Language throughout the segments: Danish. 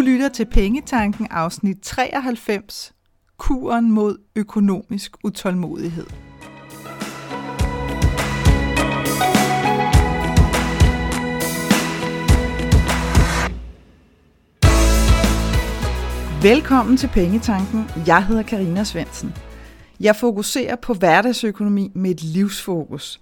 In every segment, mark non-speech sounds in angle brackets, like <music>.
Du lytter til Pengetanken afsnit 93, Kuren mod økonomisk utålmodighed. Velkommen til Pengetanken. Jeg hedder Karina Svensen. Jeg fokuserer på hverdagsøkonomi med et livsfokus.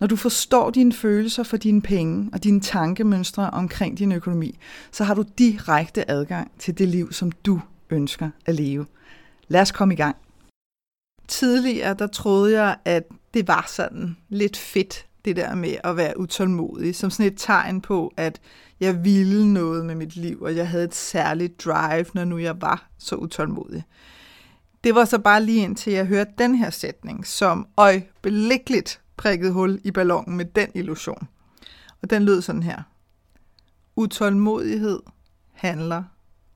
Når du forstår dine følelser for dine penge og dine tankemønstre omkring din økonomi, så har du direkte adgang til det liv, som du ønsker at leve. Lad os komme i gang. Tidligere der troede jeg, at det var sådan lidt fedt, det der med at være utålmodig, som sådan et tegn på, at jeg ville noget med mit liv, og jeg havde et særligt drive, når nu jeg var så utålmodig. Det var så bare lige indtil jeg hørte den her sætning, som øjeblikkeligt prikket hul i ballonen med den illusion. Og den lød sådan her. Utålmodighed handler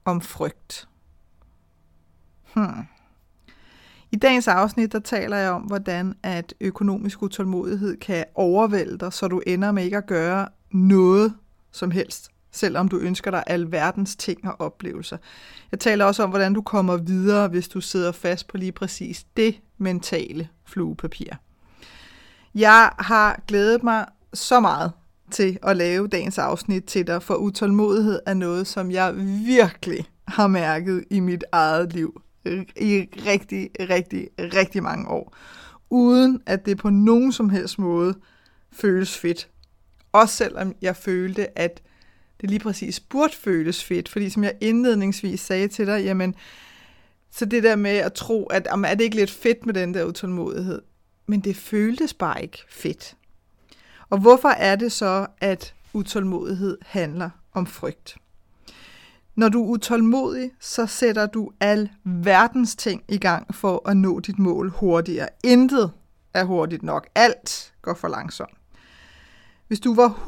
om frygt. Hmm. I dagens afsnit, der taler jeg om, hvordan at økonomisk utålmodighed kan overvælde dig, så du ender med ikke at gøre noget som helst, selvom du ønsker dig alverdens ting og oplevelser. Jeg taler også om, hvordan du kommer videre, hvis du sidder fast på lige præcis det mentale fluepapir. Jeg har glædet mig så meget til at lave dagens afsnit til dig, for utålmodighed er noget, som jeg virkelig har mærket i mit eget liv i rigtig, rigtig, rigtig mange år, uden at det på nogen som helst måde føles fedt. Også selvom jeg følte, at det lige præcis burde føles fedt, fordi som jeg indledningsvis sagde til dig, jamen, så det der med at tro, at om, er det ikke lidt fedt med den der utålmodighed? Men det føltes bare ikke fedt. Og hvorfor er det så, at utålmodighed handler om frygt? Når du er utålmodig, så sætter du al verdens ting i gang for at nå dit mål hurtigere. Intet er hurtigt nok. Alt går for langsomt. Hvis du var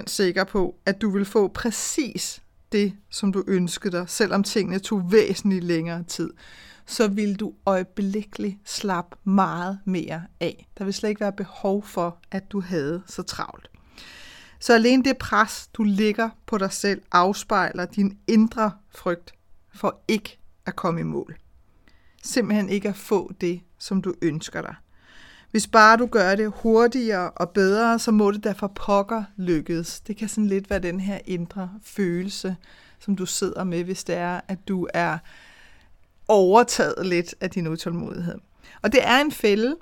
100% sikker på, at du vil få præcis det, som du ønskede dig, selvom tingene tog væsentligt længere tid, så vil du øjeblikkeligt slappe meget mere af. Der vil slet ikke være behov for, at du havde så travlt. Så alene det pres, du ligger på dig selv, afspejler din indre frygt for ikke at komme i mål. Simpelthen ikke at få det, som du ønsker dig. Hvis bare du gør det hurtigere og bedre, så må det derfor pokker lykkes. Det kan sådan lidt være den her indre følelse, som du sidder med, hvis det er, at du er overtaget lidt af din utålmodighed. Og det er en fælde,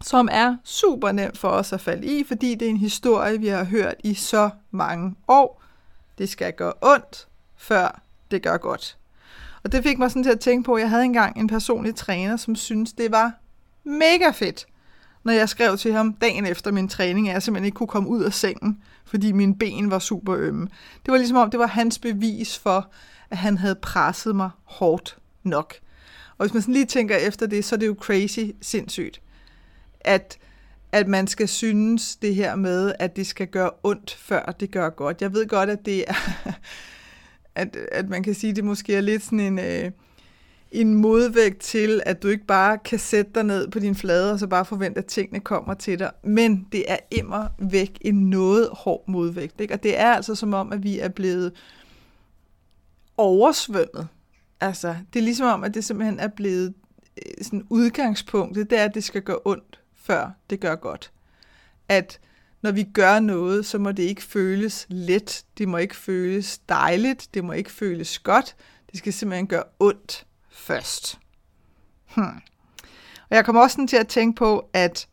som er super nem for os at falde i, fordi det er en historie, vi har hørt i så mange år. Det skal gøre ondt, før det gør godt. Og det fik mig sådan til at tænke på, at jeg havde engang en personlig træner, som syntes, det var mega fedt, når jeg skrev til ham dagen efter min træning, at jeg simpelthen ikke kunne komme ud af sengen, fordi mine ben var super ømme. Det var ligesom om, det var hans bevis for, at han havde presset mig hårdt nok. Og hvis man sådan lige tænker efter det, så er det jo crazy sindssygt, at, at man skal synes det her med, at det skal gøre ondt, før det gør godt. Jeg ved godt, at det er, <laughs> at, at man kan sige, at det måske er lidt sådan en, øh, en modvægt til, at du ikke bare kan sætte dig ned på din flade, og så bare forvente, at tingene kommer til dig. Men det er immer væk en noget hård modvægt. Ikke? Og det er altså som om, at vi er blevet oversvømmet Altså, det er ligesom om, at det simpelthen er blevet øh, sådan udgangspunktet, det er, at det skal gøre ondt, før det gør godt. At når vi gør noget, så må det ikke føles let, det må ikke føles dejligt, det må ikke føles godt, det skal simpelthen gøre ondt først. Hmm. Og jeg kommer også sådan til at tænke på, at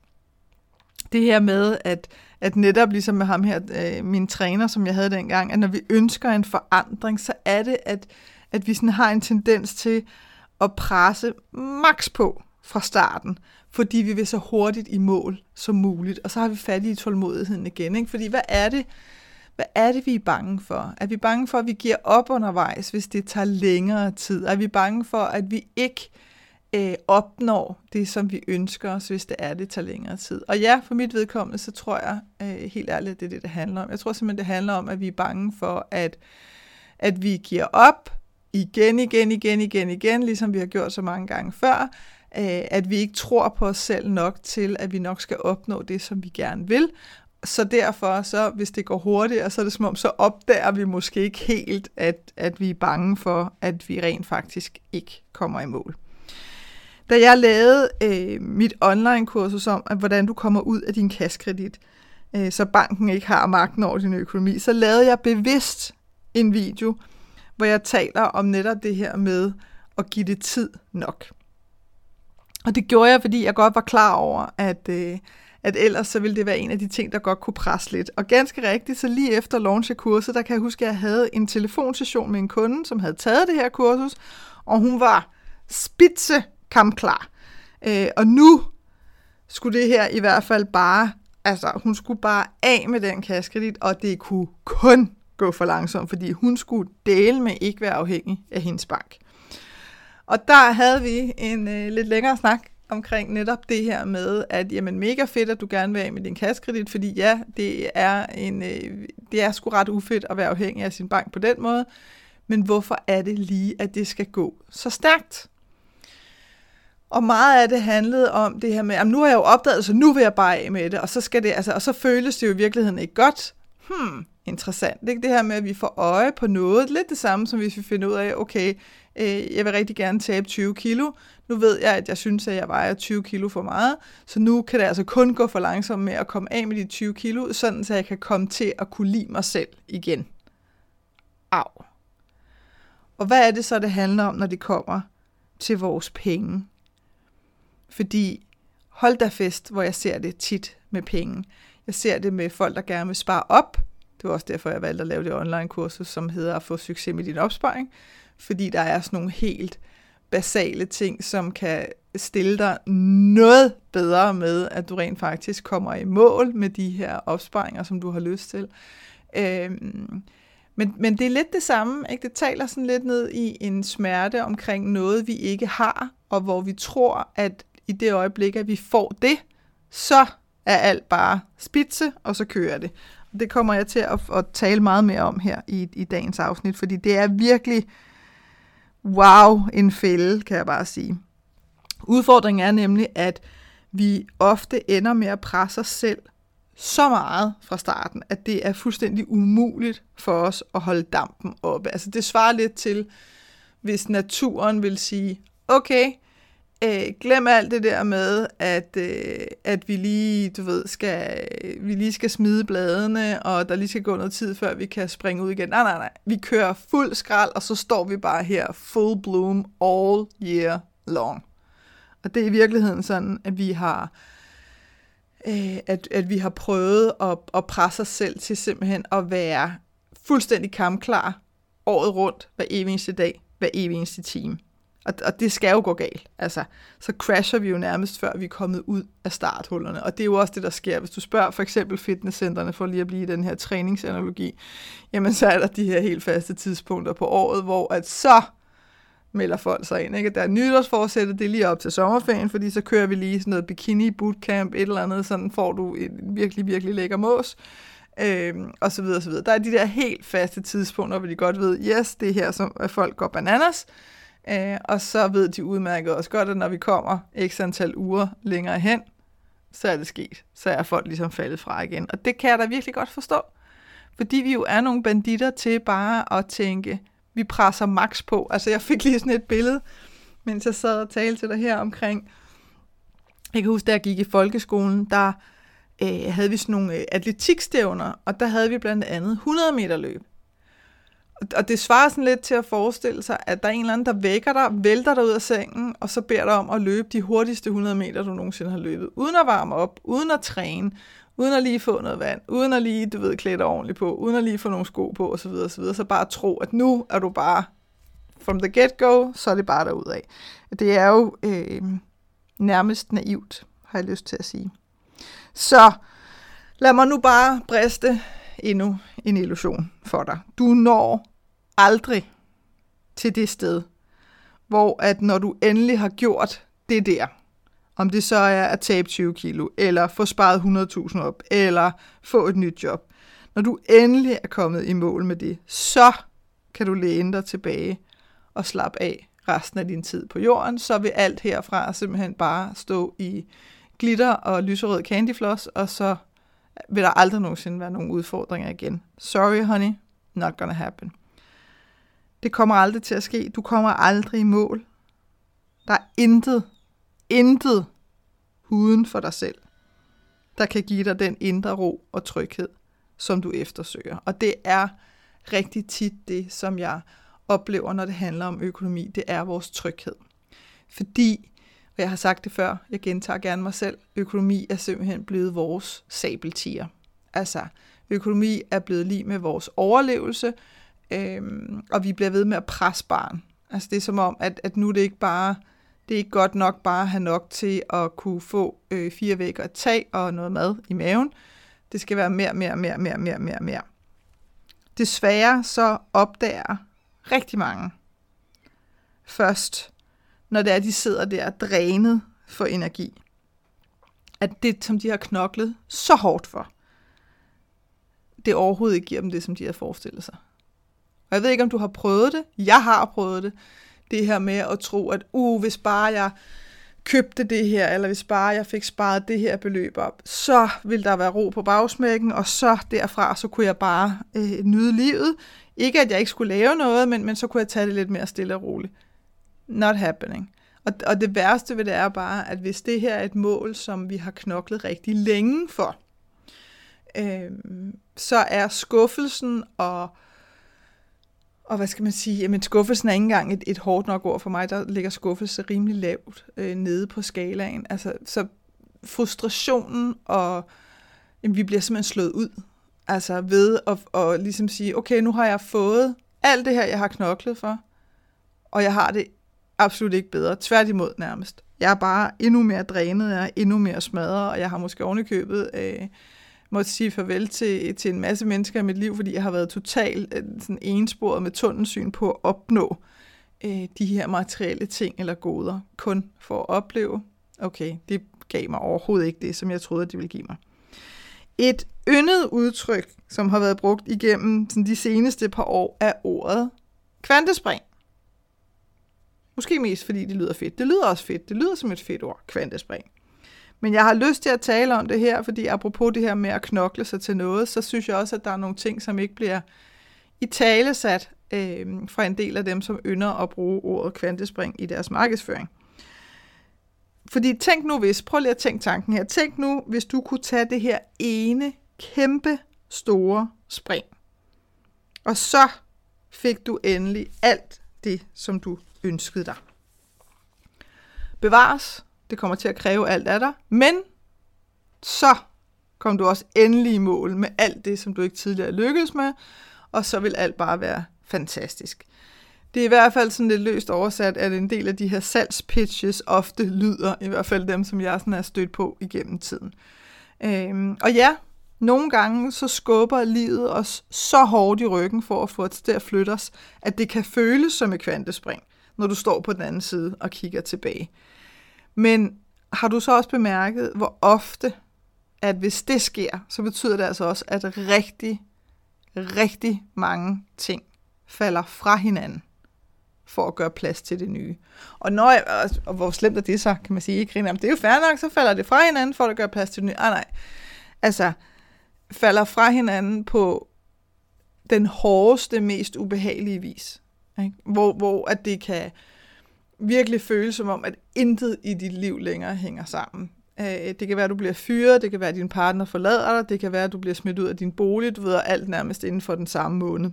det her med, at, at netop ligesom med ham her, øh, min træner, som jeg havde dengang, at når vi ønsker en forandring, så er det, at at vi sådan har en tendens til at presse maks på fra starten, fordi vi vil så hurtigt i mål som muligt. Og så har vi fat i tålmodigheden igen. Ikke? Fordi hvad er det, hvad er det, vi er bange for? Er vi bange for, at vi giver op undervejs, hvis det tager længere tid? Er vi bange for, at vi ikke øh, opnår det, som vi ønsker os, hvis det er, det tager længere tid? Og ja, for mit vedkommende, så tror jeg øh, helt ærligt, det er det, det handler om. Jeg tror simpelthen, det handler om, at vi er bange for, at, at vi giver op, igen, igen, igen, igen, igen, ligesom vi har gjort så mange gange før, øh, at vi ikke tror på os selv nok til, at vi nok skal opnå det, som vi gerne vil, så derfor, så hvis det går hurtigere, så er det som om, så opdager vi måske ikke helt, at, at vi er bange for, at vi rent faktisk ikke kommer i mål. Da jeg lavede øh, mit online-kursus om, at hvordan du kommer ud af din kaskredit, øh, så banken ikke har magten over din økonomi, så lavede jeg bevidst en video, hvor jeg taler om netop det her med at give det tid nok. Og det gjorde jeg, fordi jeg godt var klar over, at, øh, at ellers så ville det være en af de ting, der godt kunne presse lidt. Og ganske rigtigt, så lige efter launch af kurset, der kan jeg huske, at jeg havde en telefonsession med en kunde, som havde taget det her kursus, og hun var spidse kampklar. Øh, og nu skulle det her i hvert fald bare, altså hun skulle bare af med den kaskredit, og det kunne kun gå for langsomt, fordi hun skulle dele med ikke være afhængig af hendes bank. Og der havde vi en øh, lidt længere snak omkring netop det her med, at jamen mega fedt, at du gerne vil af med din kassekredit, fordi ja, det er, en, øh, det er sgu ret ufedt at være afhængig af sin bank på den måde, men hvorfor er det lige, at det skal gå så stærkt? Og meget af det handlede om det her med, at nu har jeg jo opdaget, så nu vil jeg bare af med det, og så, skal det, altså, og så føles det jo i virkeligheden ikke godt. Hmm, interessant. Ikke? Det her med, at vi får øje på noget. Lidt det samme, som hvis vi finder ud af, okay, øh, jeg vil rigtig gerne tabe 20 kilo. Nu ved jeg, at jeg synes, at jeg vejer 20 kilo for meget, så nu kan det altså kun gå for langsomt med at komme af med de 20 kilo, sådan så jeg kan komme til at kunne lide mig selv igen. Au. Og hvad er det så, det handler om, når det kommer til vores penge? Fordi hold da fest, hvor jeg ser det tit med penge. Jeg ser det med folk, der gerne vil spare op. Det var også derfor, jeg valgte at lave det online-kursus, som hedder at få succes med din opsparing. Fordi der er sådan nogle helt basale ting, som kan stille dig noget bedre med, at du rent faktisk kommer i mål med de her opsparinger, som du har lyst til. Øhm, men, men det er lidt det samme. Ikke? Det taler sådan lidt ned i en smerte omkring noget, vi ikke har, og hvor vi tror, at i det øjeblik, at vi får det, så er alt bare spidse, og så kører det. Det kommer jeg til at, at tale meget mere om her i, i dagens afsnit, fordi det er virkelig, wow, en fælde, kan jeg bare sige. Udfordringen er nemlig, at vi ofte ender med at presse os selv så meget fra starten, at det er fuldstændig umuligt for os at holde dampen oppe. Altså det svarer lidt til, hvis naturen vil sige, okay, øh, glem alt det der med, at, øh, at vi lige, du ved, skal, vi lige skal smide bladene, og der lige skal gå noget tid, før vi kan springe ud igen. Nej, nej, nej. Vi kører fuld skrald, og så står vi bare her full bloom all year long. Og det er i virkeligheden sådan, at vi har øh, at, at vi har prøvet at, at presse os selv til simpelthen at være fuldstændig kampklar året rundt, hver evig eneste dag, hver evig eneste time. Og, og det skal jo gå galt. Altså, så crasher vi jo nærmest, før vi er kommet ud af starthullerne. Og det er jo også det, der sker. Hvis du spørger for eksempel fitnesscenterne, for lige at blive i den her træningsanalogi, jamen så er der de her helt faste tidspunkter på året, hvor at så melder folk sig ind. Ikke? Der er nytårsforsættet, det er lige op til sommerferien, fordi så kører vi lige sådan noget bikini bootcamp, et eller andet, sådan får du en virkelig, virkelig lækker mås. Øhm, og så videre, og så videre. Der er de der helt faste tidspunkter, hvor de godt ved, yes, det er her, som at folk går bananas. Øh, og så ved de udmærket også godt, at når vi kommer x antal uger længere hen, så er det sket. Så er folk ligesom faldet fra igen. Og det kan jeg da virkelig godt forstå. Fordi vi jo er nogle banditter til bare at tænke, vi presser max på. Altså jeg fik lige sådan et billede, mens jeg sad og talte til dig her omkring, jeg kan huske, da jeg gik i folkeskolen, der øh, havde vi sådan nogle øh, atletikstævner, og der havde vi blandt andet 100 meter løb. Og det svarer sådan lidt til at forestille sig, at der er en eller anden, der vækker dig, vælter dig ud af sengen, og så beder dig om at løbe de hurtigste 100 meter, du nogensinde har løbet. Uden at varme op, uden at træne, uden at lige få noget vand, uden at lige, du ved, klæde dig ordentligt på, uden at lige få nogle sko på, osv. osv. Så bare tro, at nu er du bare, from the get-go, så er det bare derudad. Det er jo øh, nærmest naivt, har jeg lyst til at sige. Så lad mig nu bare briste endnu en illusion for dig. Du når aldrig til det sted, hvor at når du endelig har gjort det der, om det så er at tabe 20 kilo, eller få sparet 100.000 op, eller få et nyt job. Når du endelig er kommet i mål med det, så kan du læne dig tilbage og slappe af resten af din tid på jorden, så vil alt herfra simpelthen bare stå i glitter og lyserød candyfloss, og så vil der aldrig nogensinde være nogen udfordringer igen. Sorry, honey, not gonna happen. Det kommer aldrig til at ske. Du kommer aldrig i mål. Der er intet, intet uden for dig selv, der kan give dig den indre ro og tryghed, som du eftersøger. Og det er rigtig tit det, som jeg oplever, når det handler om økonomi. Det er vores tryghed. Fordi, og jeg har sagt det før, jeg gentager gerne mig selv, økonomi er simpelthen blevet vores sabeltiger. Altså, økonomi er blevet lige med vores overlevelse, øhm, og vi bliver ved med at presse barn. Altså, det er som om, at, at nu er det ikke bare det er ikke godt nok bare at have nok til at kunne få øh, fire vægge at tag og noget mad i maven. Det skal være mere, mere, mere, mere, mere, mere, mere. Desværre så opdager rigtig mange først, når det er, de sidder der drænet for energi, at det, som de har knoklet så hårdt for, det overhovedet ikke giver dem det, som de har forestillet sig. Og jeg ved ikke, om du har prøvet det. Jeg har prøvet det det her med at tro, at uh, hvis bare jeg købte det her, eller hvis bare jeg fik sparet det her beløb op, så ville der være ro på bagsmækken, og så derfra, så kunne jeg bare øh, nyde livet. Ikke at jeg ikke skulle lave noget, men, men så kunne jeg tage det lidt mere stille og roligt. Not happening. Og, og det værste ved det er bare, at hvis det her er et mål, som vi har knoklet rigtig længe for, øh, så er skuffelsen og og hvad skal man sige, jamen skuffelsen er ikke engang et, et hårdt nok ord for mig, der ligger skuffelse rimelig lavt øh, nede på skalaen. Altså, så frustrationen og jamen, vi bliver simpelthen slået ud. Altså ved at, at ligesom sige, okay, nu har jeg fået alt det her, jeg har knoklet for, og jeg har det absolut ikke bedre. Tværtimod nærmest. Jeg er bare endnu mere drænet, jeg er endnu mere smadret, og jeg har måske ovenikøbet øh, måtte sige farvel til, til en masse mennesker i mit liv, fordi jeg har været totalt øh, sådan ensporet med tunnelsyn på at opnå øh, de her materielle ting eller goder, kun for at opleve, okay, det gav mig overhovedet ikke det, som jeg troede, det ville give mig. Et yndet udtryk, som har været brugt igennem sådan de seneste par år, er ordet kvantespring. Måske mest fordi det lyder fedt. Det lyder også fedt. Det lyder som et fedt ord, kvantespring. Men jeg har lyst til at tale om det her, fordi apropos det her med at knokle sig til noget, så synes jeg også, at der er nogle ting, som ikke bliver i tale sat øh, fra en del af dem, som ynder at bruge ordet kvantespring i deres markedsføring. Fordi tænk nu hvis, prøv lige at tænke tanken her, tænk nu, hvis du kunne tage det her ene kæmpe store spring, og så fik du endelig alt det, som du ønskede dig. Bevares, det kommer til at kræve alt af dig, men så kom du også endelig i mål med alt det, som du ikke tidligere lykkedes med, og så vil alt bare være fantastisk. Det er i hvert fald sådan lidt løst oversat, at en del af de her salgspitches ofte lyder, i hvert fald dem, som jeg sådan er stødt på igennem tiden. Øhm, og ja, nogle gange så skubber livet os så hårdt i ryggen for at få os til at flytte os, at det kan føles som et kvantespring, når du står på den anden side og kigger tilbage. Men har du så også bemærket, hvor ofte, at hvis det sker, så betyder det altså også, at rigtig, rigtig mange ting falder fra hinanden for at gøre plads til det nye. Og, når jeg, og hvor slemt er det så, kan man sige, ikke griner, det er jo fair nok, så falder det fra hinanden for at gøre plads til det nye. Ah, nej, altså, falder fra hinanden på den hårdeste, mest ubehagelige vis. Ikke? Hvor, hvor at det kan virkelig føle som om, at intet i dit liv længere hænger sammen. Øh, det kan være, at du bliver fyret, det kan være, at din partner forlader dig, det kan være, at du bliver smidt ud af din bolig, du ved, alt nærmest inden for den samme måned.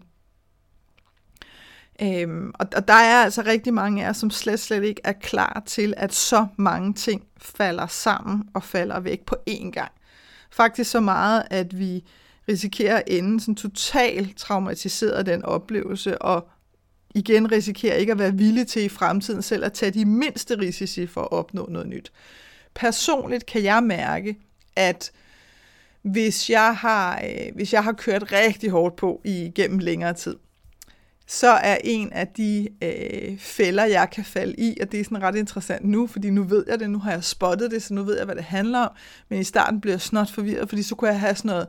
Øhm, og, og der er altså rigtig mange af jer, som slet, slet ikke er klar til, at så mange ting falder sammen og falder væk på én gang. Faktisk så meget, at vi risikerer at ende sådan totalt traumatiseret af den oplevelse, og igen risikerer ikke at være villig til i fremtiden selv at tage de mindste risici for at opnå noget nyt. Personligt kan jeg mærke, at hvis jeg har, øh, hvis jeg har kørt rigtig hårdt på igennem længere tid, så er en af de øh, fælder, jeg kan falde i, og det er sådan ret interessant nu, fordi nu ved jeg det, nu har jeg spottet det, så nu ved jeg, hvad det handler om, men i starten bliver jeg snot forvirret, fordi så kunne jeg have sådan noget,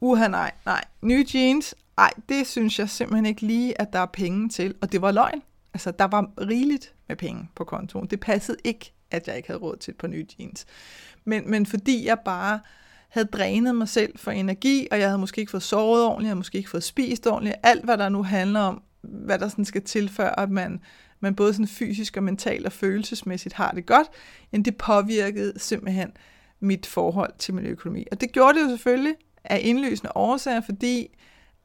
uha nej, nej, nye jeans, ej, det synes jeg simpelthen ikke lige, at der er penge til. Og det var løgn. Altså, der var rigeligt med penge på kontoen. Det passede ikke, at jeg ikke havde råd til et par nye jeans. Men, men fordi jeg bare havde drænet mig selv for energi, og jeg havde måske ikke fået sovet ordentligt, jeg havde måske ikke fået spist ordentligt. Alt, hvad der nu handler om, hvad der sådan skal tilføre, at man, man både sådan fysisk og mentalt og følelsesmæssigt har det godt, end det påvirkede simpelthen mit forhold til min økonomi. Og det gjorde det jo selvfølgelig af indlysende årsager, fordi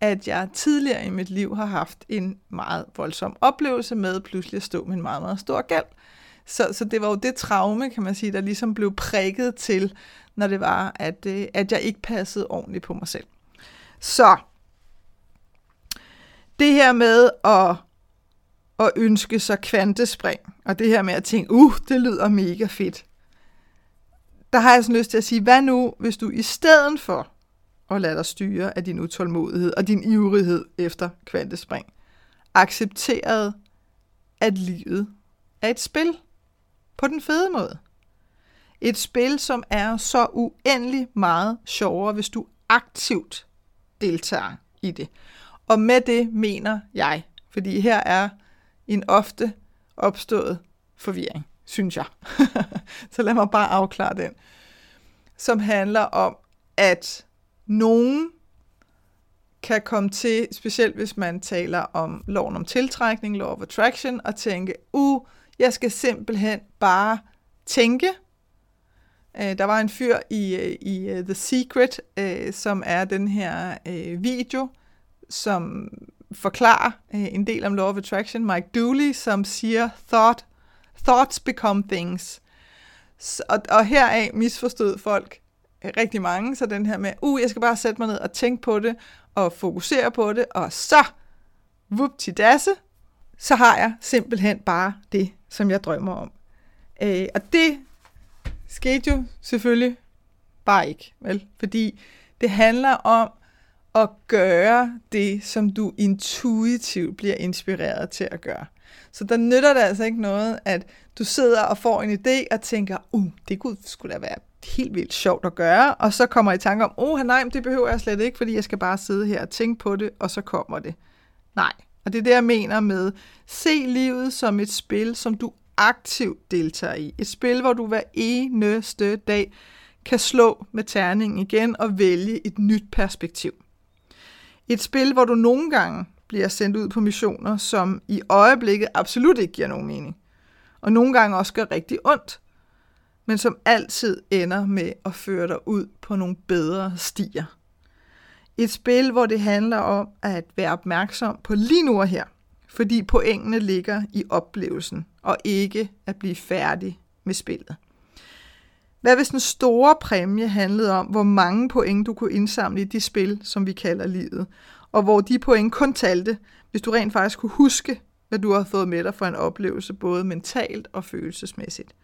at jeg tidligere i mit liv har haft en meget voldsom oplevelse med pludselig at stå med en meget, meget stor gæld. Så, så det var jo det traume, kan man sige, der ligesom blev prikket til, når det var, at, øh, at jeg ikke passede ordentligt på mig selv. Så det her med at, at ønske sig kvantespring, og det her med at tænke, uh, det lyder mega fedt. Der har jeg sådan lyst til at sige, hvad nu, hvis du i stedet for og lad dig styre af din utålmodighed og din ivrighed efter kvantespring, accepterede, at livet er et spil på den fede måde. Et spil, som er så uendelig meget sjovere, hvis du aktivt deltager i det. Og med det mener jeg, fordi her er en ofte opstået forvirring, synes jeg. <laughs> så lad mig bare afklare den. Som handler om, at nogen kan komme til, specielt hvis man taler om loven om tiltrækning, law of attraction, og tænke, uh, jeg skal simpelthen bare tænke. Øh, der var en fyr i, øh, i uh, The Secret, uh, som er den her uh, video, som forklarer uh, en del om law of attraction. Mike Dooley, som siger, Thought, thoughts become things. Så, og, og heraf misforstod folk rigtig mange, så den her med, uh, jeg skal bare sætte mig ned og tænke på det, og fokusere på det, og så, vup til dasse, så har jeg simpelthen bare det, som jeg drømmer om. Øh, og det skete jo selvfølgelig bare ikke, vel? Fordi det handler om at gøre det, som du intuitivt bliver inspireret til at gøre. Så der nytter det altså ikke noget, at du sidder og får en idé og tænker, uh, det kunne skulle da være helt vildt sjovt at gøre, og så kommer i tanke om, oh nej, det behøver jeg slet ikke, fordi jeg skal bare sidde her og tænke på det, og så kommer det. Nej, og det er det, jeg mener med, se livet som et spil, som du aktivt deltager i. Et spil, hvor du hver eneste dag kan slå med terningen igen og vælge et nyt perspektiv. Et spil, hvor du nogle gange bliver sendt ud på missioner, som i øjeblikket absolut ikke giver nogen mening. Og nogle gange også gør rigtig ondt, men som altid ender med at føre dig ud på nogle bedre stier. Et spil, hvor det handler om at være opmærksom på lige nu og her, fordi pointene ligger i oplevelsen, og ikke at blive færdig med spillet. Hvad hvis den store præmie handlede om, hvor mange point du kunne indsamle i de spil, som vi kalder livet, og hvor de point kun talte, hvis du rent faktisk kunne huske, hvad du har fået med dig for en oplevelse, både mentalt og følelsesmæssigt.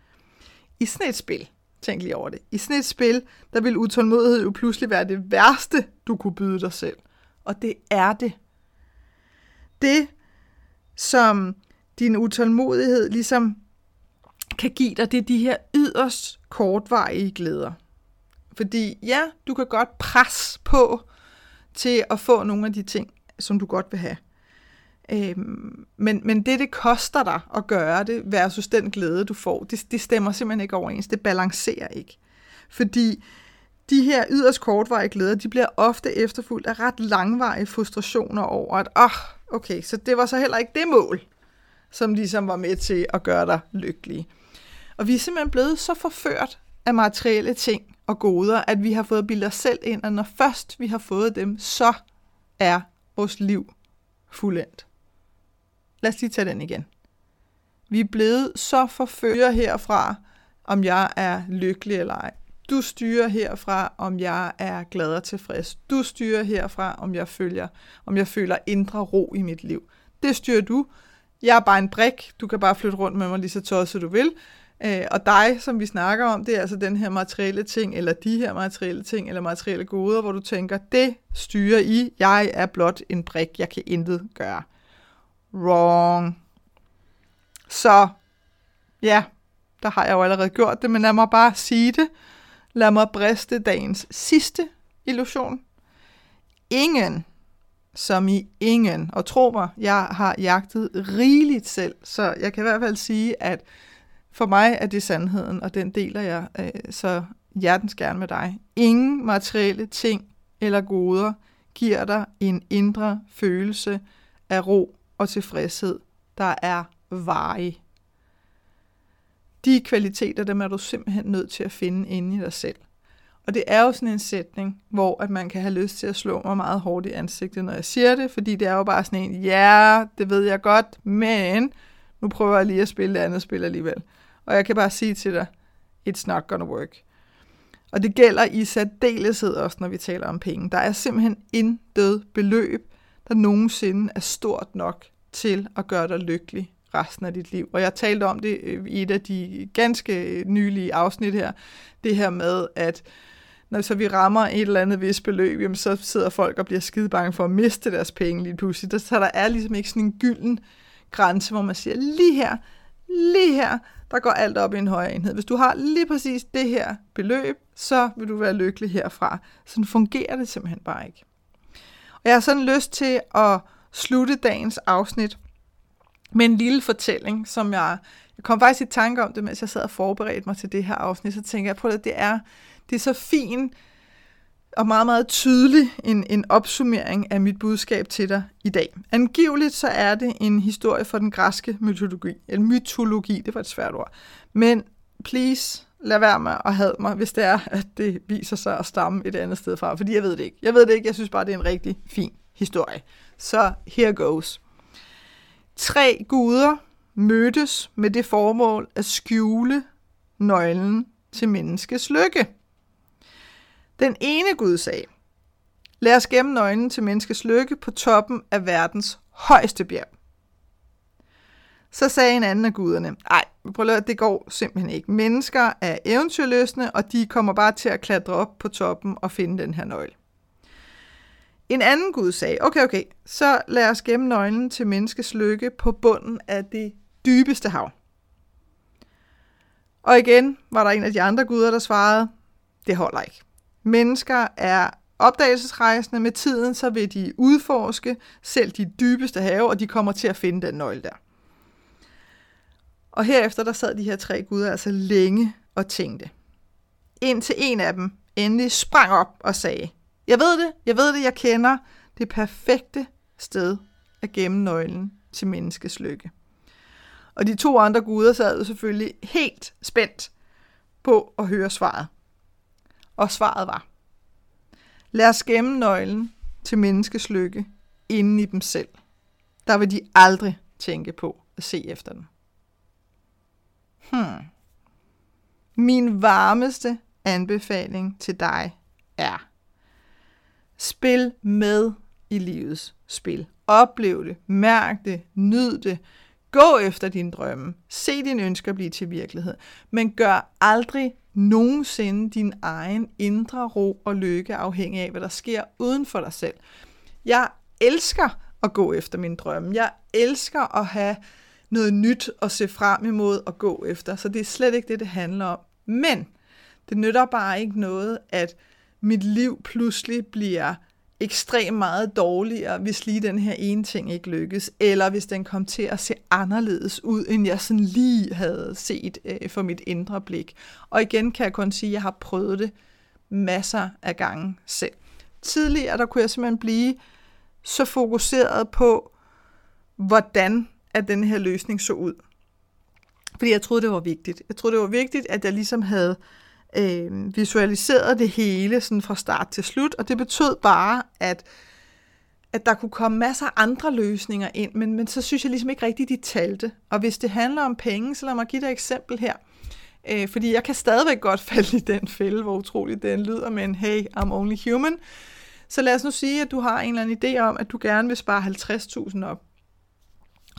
I sådan et spil, tænk lige over det, i sådan et spil, der vil utålmodighed jo pludselig være det værste, du kunne byde dig selv. Og det er det. Det, som din utålmodighed ligesom kan give dig, det er de her yderst kortvarige glæder. Fordi ja, du kan godt presse på til at få nogle af de ting, som du godt vil have. Øhm, men, men det, det koster dig at gøre det, versus den glæde, du får, det, det stemmer simpelthen ikke overens. Det balancerer ikke. Fordi de her yderst kortvarige glæder, de bliver ofte efterfulgt af ret langvarige frustrationer over, at oh, okay, så det var så heller ikke det mål, som ligesom var med til at gøre dig lykkelig. Og vi er simpelthen blevet så forført af materielle ting og goder, at vi har fået bildet os selv ind, at når først vi har fået dem, så er vores liv fuldendt. Lad os lige tage den igen. Vi er blevet så forfører herfra, om jeg er lykkelig eller ej. Du styrer herfra, om jeg er glad og tilfreds. Du styrer herfra, om jeg følger, om jeg føler indre ro i mit liv. Det styrer du. Jeg er bare en brik. Du kan bare flytte rundt med mig lige så tosset du vil. Øh, og dig, som vi snakker om, det er altså den her materielle ting, eller de her materielle ting, eller materielle goder, hvor du tænker, det styrer I. Jeg er blot en brik. Jeg kan intet gøre. Wrong. Så, ja, der har jeg jo allerede gjort det, men lad mig bare sige det. Lad mig briste dagens sidste illusion. Ingen, som i ingen, og tro mig, jeg har jagtet rigeligt selv, så jeg kan i hvert fald sige, at for mig er det sandheden, og den deler jeg øh, så hjertens gerne med dig. Ingen materielle ting eller goder giver dig en indre følelse af ro og tilfredshed, der er varig. De kvaliteter, dem er du simpelthen nødt til at finde inde i dig selv. Og det er jo sådan en sætning, hvor at man kan have lyst til at slå mig meget hårdt i ansigtet, når jeg siger det, fordi det er jo bare sådan en, ja, det ved jeg godt, men nu prøver jeg lige at spille det andet spil alligevel. Og jeg kan bare sige til dig, it's not gonna work. Og det gælder i særdeleshed også, når vi taler om penge. Der er simpelthen intet beløb, der nogensinde er stort nok til at gøre dig lykkelig resten af dit liv. Og jeg talte om det øh, i et af de ganske øh, nylige afsnit her, det her med, at når så vi rammer et eller andet vis beløb, jamen, så sidder folk og bliver skide bange for at miste deres penge lige pludselig. Så der er ligesom ikke sådan en gylden grænse, hvor man siger, lige her, lige her, der går alt op i en højere enhed. Hvis du har lige præcis det her beløb, så vil du være lykkelig herfra. Sådan fungerer det simpelthen bare ikke. Og jeg har sådan lyst til at slutte dagens afsnit med en lille fortælling, som jeg, jeg kom faktisk i tanke om det, mens jeg sad og forberedte mig til det her afsnit, så tænker jeg på, at det er, det er så fint og meget, meget tydelig en, en opsummering af mit budskab til dig i dag. Angiveligt så er det en historie fra den græske mytologi, eller mytologi, det var et svært ord. Men please, lad være med at have mig, hvis det er, at det viser sig at stamme et andet sted fra, fordi jeg ved det ikke. Jeg ved det ikke, jeg synes bare, det er en rigtig fin historie. Så here goes. Tre guder mødtes med det formål at skjule nøglen til menneskets lykke. Den ene Gud sagde, lad os gemme nøglen til menneskets lykke på toppen af verdens højeste bjerg. Så sagde en anden af guderne, nej, prøv at det går simpelthen ikke. Mennesker er eventyrløsne, og de kommer bare til at klatre op på toppen og finde den her nøgle. En anden gud sagde, okay, okay, så lad os gemme nøglen til menneskets lykke på bunden af det dybeste hav. Og igen var der en af de andre guder, der svarede, det holder ikke. Mennesker er opdagelsesrejsende med tiden, så vil de udforske selv de dybeste have, og de kommer til at finde den nøgle der. Og herefter der sad de her tre guder altså længe og tænkte. Indtil en af dem endelig sprang op og sagde, jeg ved det, jeg ved det, jeg kender det perfekte sted at gemme nøglen til menneskets lykke. Og de to andre guder sad selvfølgelig helt spændt på at høre svaret. Og svaret var, lad os gemme nøglen til menneskets lykke inden i dem selv. Der vil de aldrig tænke på at se efter den. Hmm. Min varmeste anbefaling til dig er, spil med i livets spil. Oplev det, mærk det, nyd det, gå efter dine drømme, se dine ønsker blive til virkelighed, men gør aldrig nogensinde din egen indre ro og lykke afhængig af, hvad der sker uden for dig selv. Jeg elsker at gå efter mine drømme. Jeg elsker at have noget nyt at se frem imod og gå efter. Så det er slet ikke det, det handler om. Men det nytter bare ikke noget, at mit liv pludselig bliver ekstremt meget dårligere, hvis lige den her ene ting ikke lykkes, eller hvis den kom til at se anderledes ud, end jeg sådan lige havde set øh, for mit indre blik. Og igen kan jeg kun sige, at jeg har prøvet det masser af gange selv. Tidligere der kunne jeg simpelthen blive så fokuseret på, hvordan at den her løsning så ud. Fordi jeg troede, det var vigtigt. Jeg troede, det var vigtigt, at jeg ligesom havde øh, visualiseret det hele sådan fra start til slut, og det betød bare, at at der kunne komme masser af andre løsninger ind, men, men så synes jeg ligesom ikke rigtigt, de talte. Og hvis det handler om penge, så lad mig give dig et eksempel her. Øh, fordi jeg kan stadigvæk godt <laughs> falde i den fælde, hvor utroligt den lyder, men hey, I'm only human. Så lad os nu sige, at du har en eller anden idé om, at du gerne vil spare 50.000 op.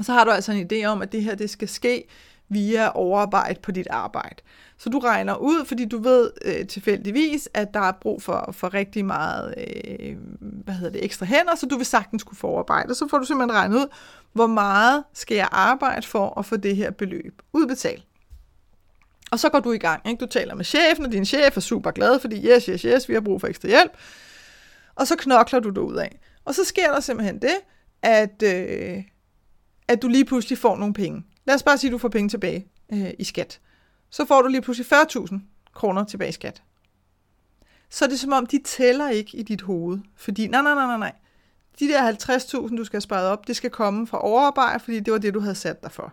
Og så har du altså en idé om, at det her det skal ske via overarbejde på dit arbejde. Så du regner ud, fordi du ved øh, tilfældigvis, at der er brug for, for rigtig meget øh, hvad hedder det, ekstra hænder, så du vil sagtens kunne forarbejde. Så får du simpelthen regnet ud, hvor meget skal jeg arbejde for at få det her beløb udbetalt. Og så går du i gang. Ikke? Du taler med chefen, og din chef er super glad, fordi yes, yes, yes, vi har brug for ekstra hjælp. Og så knokler du det ud af. Og så sker der simpelthen det, at, øh, at du lige pludselig får nogle penge. Lad os bare sige, at du får penge tilbage øh, i skat. Så får du lige pludselig 40.000 kroner tilbage i skat. så er det som om, de tæller ikke i dit hoved. Fordi, nej, nej, nej, nej, nej. De der 50.000, du skal have sparet op, det skal komme fra overarbejde, fordi det var det, du havde sat dig for.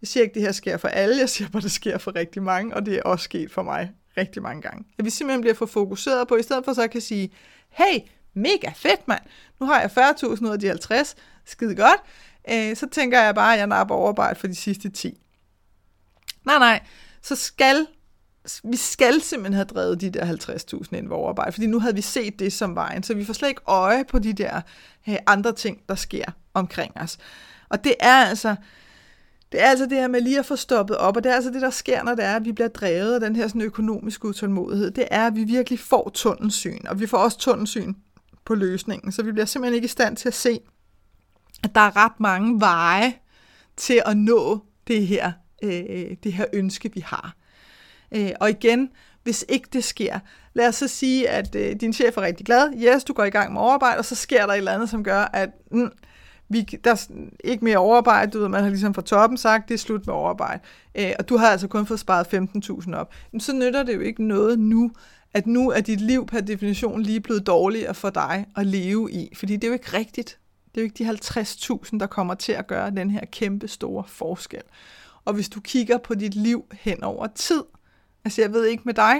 Jeg siger ikke, at det her sker for alle, jeg siger bare, at det sker for rigtig mange, og det er også sket for mig rigtig mange gange. At vi simpelthen bliver for fokuseret på, i stedet for så kan sige, hey, mega fedt mand, nu har jeg 40.000 ud af de 50, skide godt, øh, så tænker jeg bare, at jeg napper overarbejde for de sidste 10. Nej, nej, så skal vi skal simpelthen have drevet de der 50.000 ind ved overarbejde, fordi nu havde vi set det som vejen, så vi får slet ikke øje på de der øh, andre ting, der sker omkring os. Og det er altså, det er altså det her med lige at få stoppet op, og det er altså det, der sker, når det er, at vi bliver drevet af den her sådan økonomiske utålmodighed. Det er, at vi virkelig får tunnelsyn, og vi får også tunnelsyn på løsningen, så vi bliver simpelthen ikke i stand til at se, at der er ret mange veje til at nå det her, øh, det her ønske, vi har. Øh, og igen, hvis ikke det sker, lad os så sige, at øh, din chef er rigtig glad. Yes, du går i gang med overarbejde, og så sker der et eller andet, som gør, at mm, vi, der er ikke mere overarbejde, du ved, man har ligesom fra toppen sagt, det er slut med overarbejde, øh, og du har altså kun fået sparet 15.000 op. Men så nytter det jo ikke noget nu, at nu er dit liv per definition lige blevet dårligere for dig at leve i, fordi det er jo ikke rigtigt. Det er jo ikke de 50.000, der kommer til at gøre den her kæmpe store forskel. Og hvis du kigger på dit liv hen over tid, altså jeg ved ikke med dig,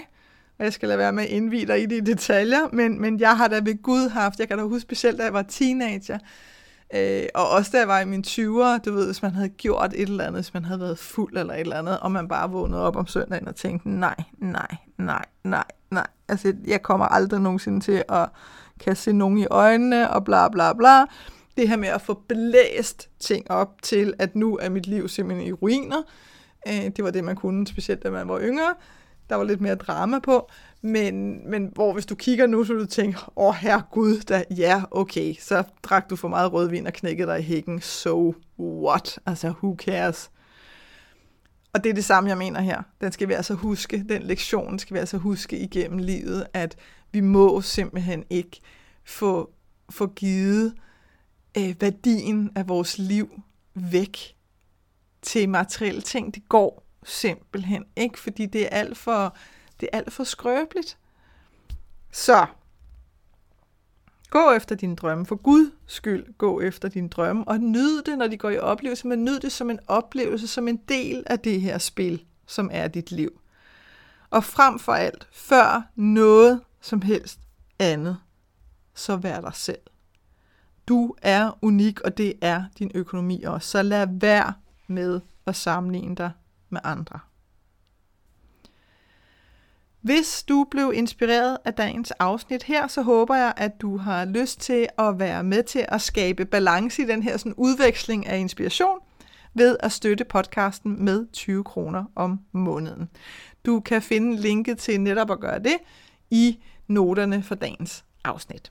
og jeg skal lade være med at indvide dig i de detaljer, men, men jeg har da ved Gud haft, jeg kan da huske specielt, da jeg var teenager, Øh, og også da jeg var i mine 20'ere, du ved, hvis man havde gjort et eller andet, hvis man havde været fuld eller et eller andet, og man bare vågnede op om søndagen og tænkte, nej, nej, nej, nej, nej. Altså, jeg kommer aldrig nogensinde til at kan se nogen i øjnene, og bla bla bla. Det her med at få blæst ting op til, at nu er mit liv simpelthen i ruiner. Øh, det var det, man kunne, specielt da man var yngre. Der var lidt mere drama på. Men, men hvor hvis du kigger nu, så vil du tænke, åh oh, herre Gud, da, ja, okay, så drak du for meget rødvin og knækkede dig i hækken, so what? Altså, who cares? Og det er det samme, jeg mener her. Den skal vi altså huske, den lektion skal vi altså huske igennem livet, at vi må simpelthen ikke få, få givet øh, værdien af vores liv væk til materielle ting. Det går simpelthen ikke, fordi det er alt for det er alt for skrøbeligt. Så, gå efter dine drømme. For Gud skyld, gå efter dine drømme. Og nyd det, når de går i oplevelse, men nyd det som en oplevelse, som en del af det her spil, som er dit liv. Og frem for alt, før noget som helst andet, så vær dig selv. Du er unik, og det er din økonomi også. Så lad være med at sammenligne dig med andre. Hvis du blev inspireret af dagens afsnit her, så håber jeg, at du har lyst til at være med til at skabe balance i den her sådan udveksling af inspiration ved at støtte podcasten med 20 kroner om måneden. Du kan finde linket til netop at gøre det i noterne for dagens afsnit.